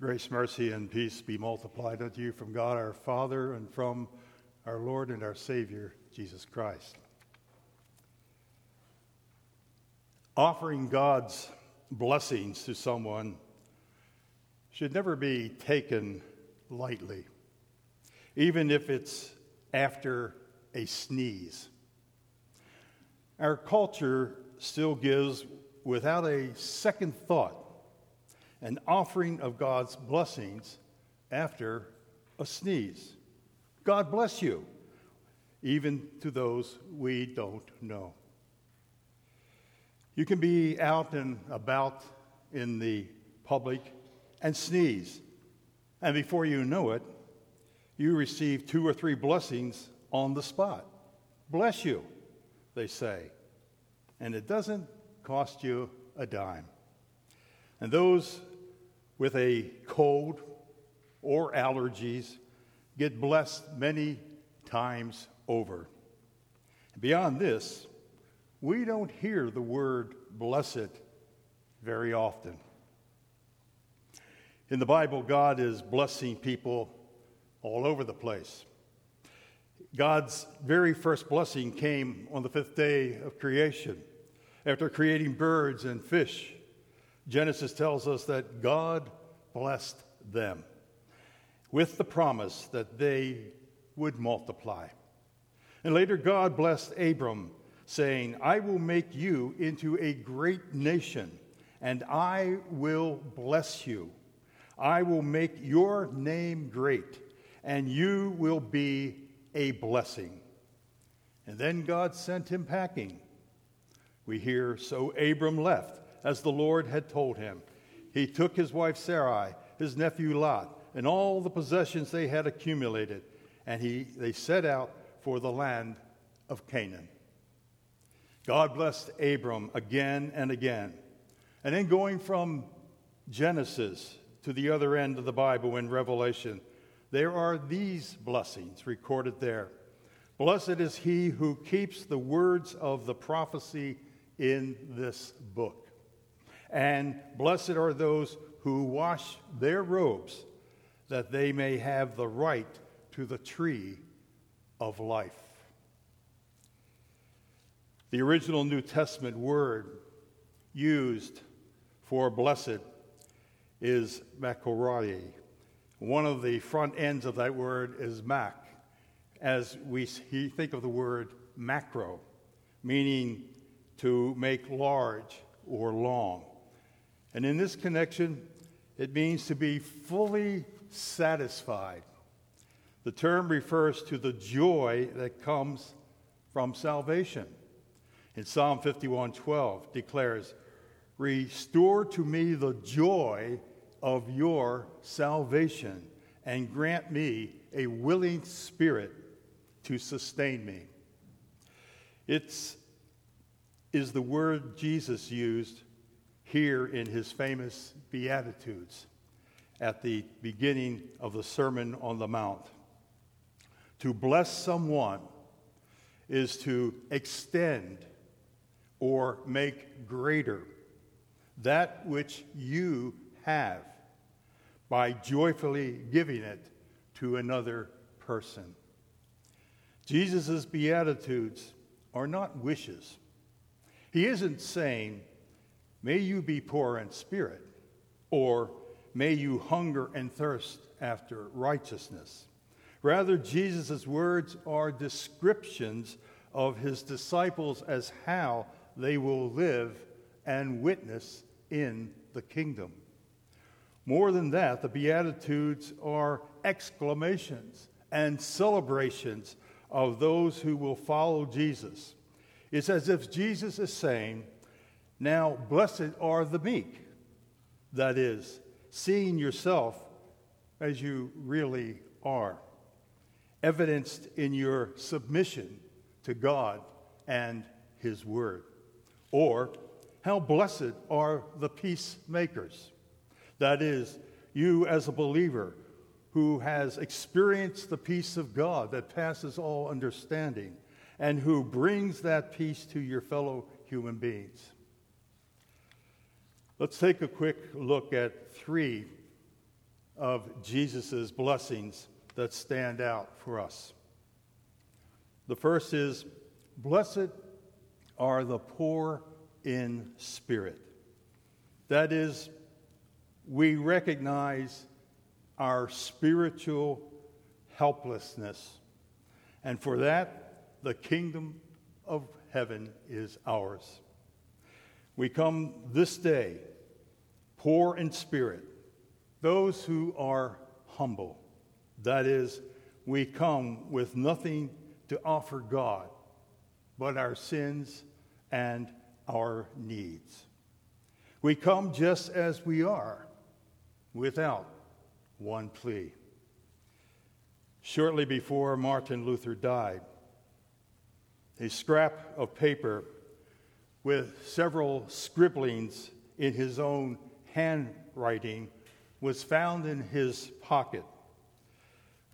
Grace, mercy, and peace be multiplied unto you from God our Father and from our Lord and our Savior, Jesus Christ. Offering God's blessings to someone should never be taken lightly, even if it's after a sneeze. Our culture still gives, without a second thought, an offering of God's blessings after a sneeze. God bless you, even to those we don't know. You can be out and about in the public and sneeze, and before you know it, you receive two or three blessings on the spot. Bless you, they say. And it doesn't cost you a dime. And those with a cold or allergies get blessed many times over. Beyond this, we don't hear the word blessed very often. In the Bible, God is blessing people all over the place. God's very first blessing came on the fifth day of creation after creating birds and fish Genesis tells us that God blessed them with the promise that they would multiply. And later, God blessed Abram, saying, I will make you into a great nation, and I will bless you. I will make your name great, and you will be a blessing. And then God sent him packing. We hear, so Abram left as the Lord had told him. He took his wife Sarai, his nephew Lot, and all the possessions they had accumulated, and he, they set out for the land of Canaan. God blessed Abram again and again. And then going from Genesis to the other end of the Bible in Revelation, there are these blessings recorded there. Blessed is he who keeps the words of the prophecy in this book. And blessed are those who wash their robes, that they may have the right to the tree of life. The original New Testament word used for blessed is makarioi. One of the front ends of that word is mak, as we think of the word macro, meaning to make large or long. And in this connection, it means to be fully satisfied. The term refers to the joy that comes from salvation. In Psalm 51:12 declares, "Restore to me the joy of your salvation and grant me a willing spirit to sustain me." It's is the word Jesus used here in his famous Beatitudes at the beginning of the Sermon on the Mount. To bless someone is to extend or make greater that which you have by joyfully giving it to another person. Jesus' Beatitudes are not wishes. He isn't saying, May you be poor in spirit, or may you hunger and thirst after righteousness. Rather, Jesus' words are descriptions of his disciples as how they will live and witness in the kingdom. More than that, the Beatitudes are exclamations and celebrations of those who will follow Jesus. It's as if Jesus is saying, now, blessed are the meek. That is, seeing yourself as you really are, evidenced in your submission to God and His Word. Or, how blessed are the peacemakers. That is, you as a believer who has experienced the peace of God that passes all understanding and who brings that peace to your fellow human beings. Let's take a quick look at three of Jesus' blessings that stand out for us. The first is Blessed are the poor in spirit. That is, we recognize our spiritual helplessness. And for that, the kingdom of heaven is ours. We come this day poor in spirit, those who are humble. That is, we come with nothing to offer God but our sins and our needs. We come just as we are, without one plea. Shortly before Martin Luther died, a scrap of paper with several scribblings in his own handwriting was found in his pocket.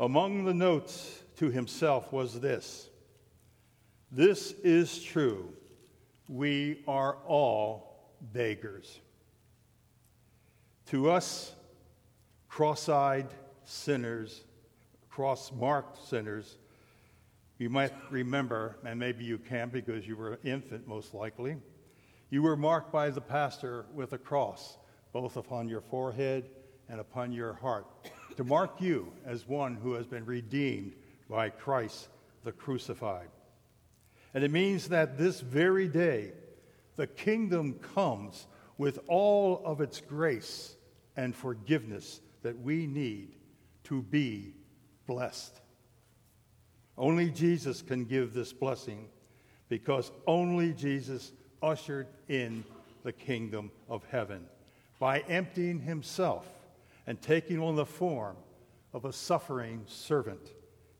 Among the notes to himself was this This is true. We are all beggars. To us, cross eyed sinners, cross marked sinners, you might remember, and maybe you can because you were an infant most likely, you were marked by the pastor with a cross, both upon your forehead and upon your heart, to mark you as one who has been redeemed by Christ the crucified. And it means that this very day, the kingdom comes with all of its grace and forgiveness that we need to be blessed. Only Jesus can give this blessing because only Jesus ushered in the kingdom of heaven by emptying himself and taking on the form of a suffering servant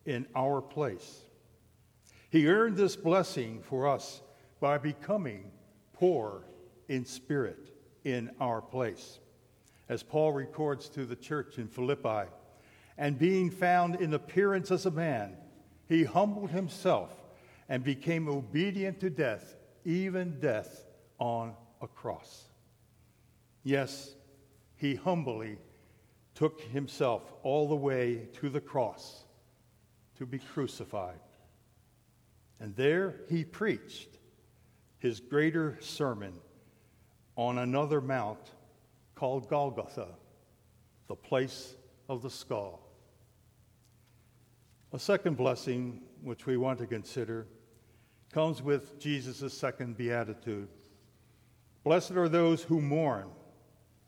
in our place. He earned this blessing for us by becoming poor in spirit in our place. As Paul records to the church in Philippi, and being found in appearance as a man, he humbled himself and became obedient to death, even death on a cross. Yes, he humbly took himself all the way to the cross to be crucified. And there he preached his greater sermon on another mount called Golgotha, the place of the skull. A second blessing, which we want to consider, comes with Jesus' second beatitude. Blessed are those who mourn,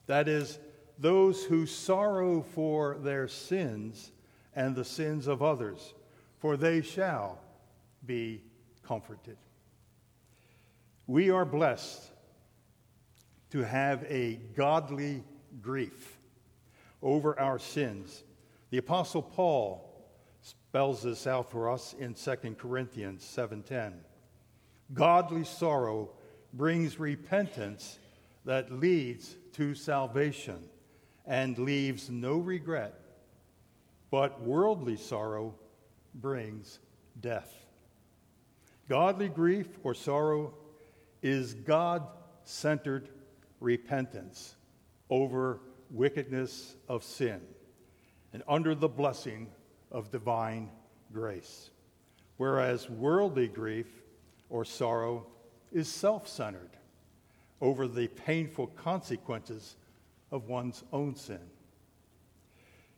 that is, those who sorrow for their sins and the sins of others, for they shall be comforted. We are blessed to have a godly grief over our sins. The apostle Paul spells this out for us in 2 Corinthians 7:10. Godly sorrow brings repentance that leads to salvation and leaves no regret, but worldly sorrow brings death. Godly grief or sorrow is God centered repentance over wickedness of sin and under the blessing of divine grace. Whereas worldly grief or sorrow is self centered over the painful consequences of one's own sin.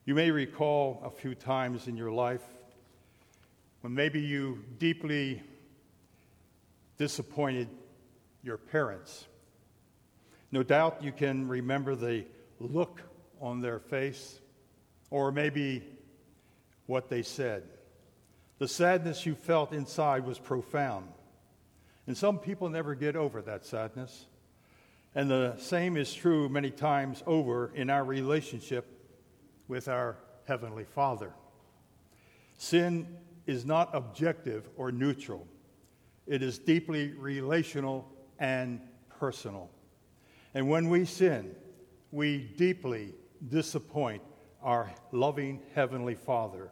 You may recall a few times in your life when maybe you deeply disappointed your parents. No doubt you can remember the look on their face, or maybe what they said. The sadness you felt inside was profound. And some people never get over that sadness. And the same is true many times over in our relationship with our Heavenly Father. Sin is not objective or neutral, it is deeply relational and personal. And when we sin, we deeply disappoint our loving Heavenly Father.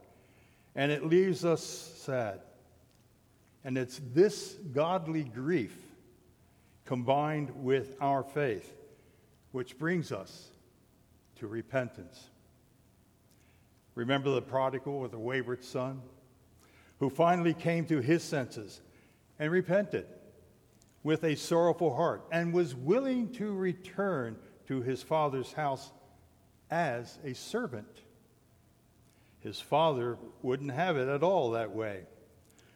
And it leaves us sad. And it's this godly grief combined with our faith which brings us to repentance. Remember the prodigal or the wayward son who finally came to his senses and repented with a sorrowful heart and was willing to return to his father's house as a servant. His father wouldn't have it at all that way.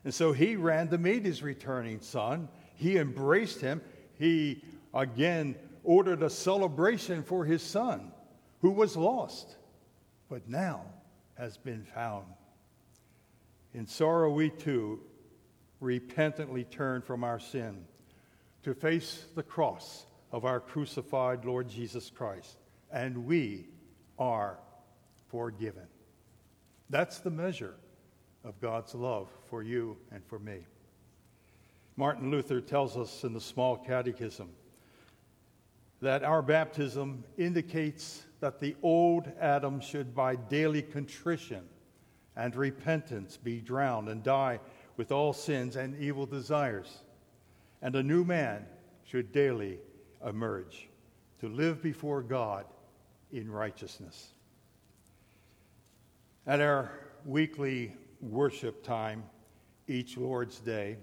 And so he ran to meet his returning son. He embraced him. He again ordered a celebration for his son, who was lost, but now has been found. In sorrow, we too repentantly turn from our sin to face the cross of our crucified Lord Jesus Christ, and we are forgiven. That's the measure of God's love for you and for me. Martin Luther tells us in the Small Catechism that our baptism indicates that the old Adam should, by daily contrition and repentance, be drowned and die with all sins and evil desires. And a new man should daily emerge to live before God in righteousness. At our weekly worship time, each Lord's Day,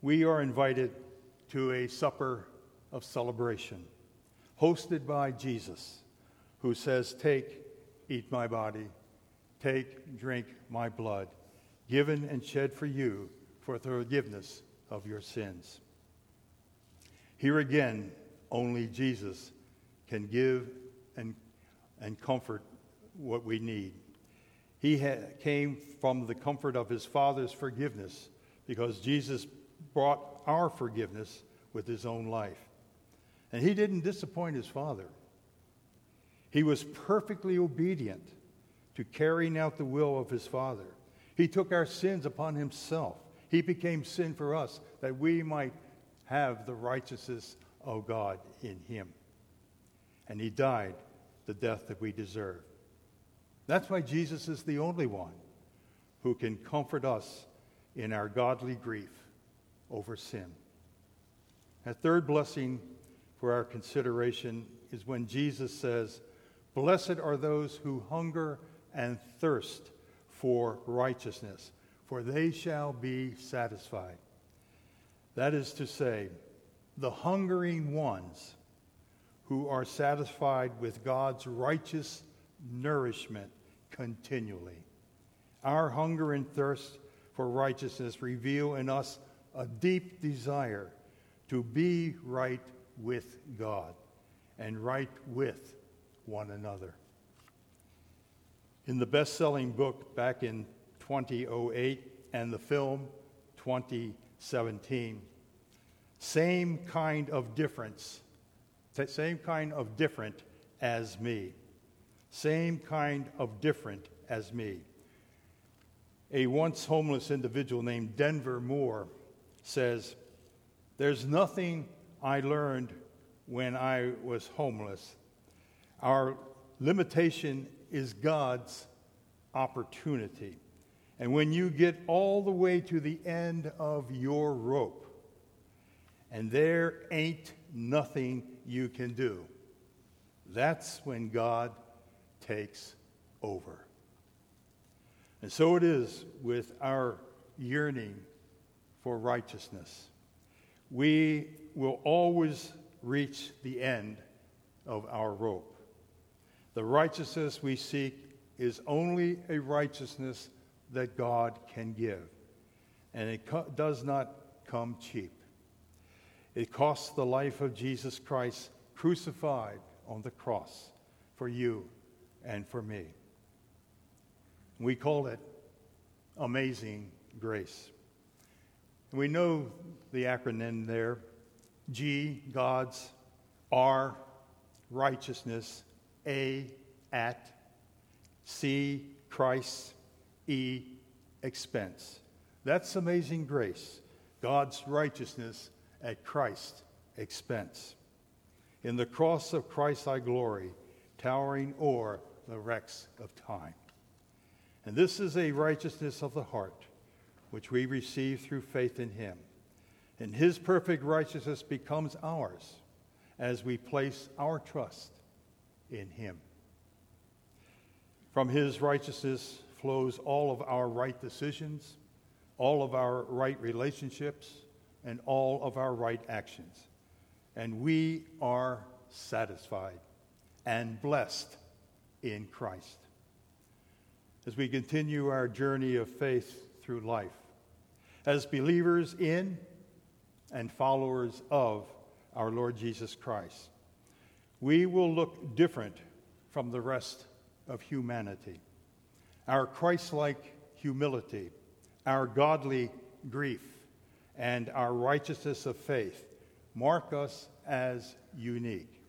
we are invited to a supper of celebration hosted by Jesus, who says, Take, eat my body, take, drink my blood, given and shed for you for the forgiveness of your sins. Here again, only Jesus can give and, and comfort what we need. He ha- came from the comfort of his Father's forgiveness because Jesus brought our forgiveness with his own life. And he didn't disappoint his Father. He was perfectly obedient to carrying out the will of his Father. He took our sins upon himself. He became sin for us that we might have the righteousness of God in him. And he died the death that we deserve. That's why Jesus is the only one who can comfort us in our godly grief over sin. A third blessing for our consideration is when Jesus says, Blessed are those who hunger and thirst for righteousness, for they shall be satisfied. That is to say, the hungering ones who are satisfied with God's righteous nourishment continually. Our hunger and thirst for righteousness reveal in us a deep desire to be right with God and right with one another. In the best selling book back in 2008 and the film 2017, same kind of difference, same kind of different as me. Same kind of different as me. A once homeless individual named Denver Moore says, There's nothing I learned when I was homeless. Our limitation is God's opportunity. And when you get all the way to the end of your rope, and there ain't nothing you can do, that's when God takes over. And so it is with our yearning for righteousness. We will always reach the end of our rope. The righteousness we seek is only a righteousness that God can give, and it co- does not come cheap. It costs the life of Jesus Christ crucified on the cross for you and for me. We call it amazing grace. We know the acronym there G, God's, R, righteousness, A, at, C, Christ, E, expense. That's amazing grace. God's righteousness at Christ's expense. In the cross of Christ I glory, towering o'er the wrecks of time. And this is a righteousness of the heart, which we receive through faith in him. And his perfect righteousness becomes ours as we place our trust in him. From his righteousness flows all of our right decisions, all of our right relationships, and all of our right actions. And we are satisfied and blessed in Christ. As we continue our journey of faith through life, as believers in and followers of our Lord Jesus Christ, we will look different from the rest of humanity. Our Christ like humility, our godly grief, and our righteousness of faith mark us as unique.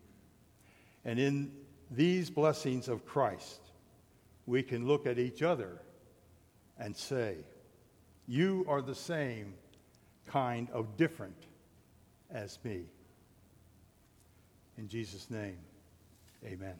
And in these blessings of Christ, we can look at each other and say, You are the same kind of different as me. In Jesus' name, amen.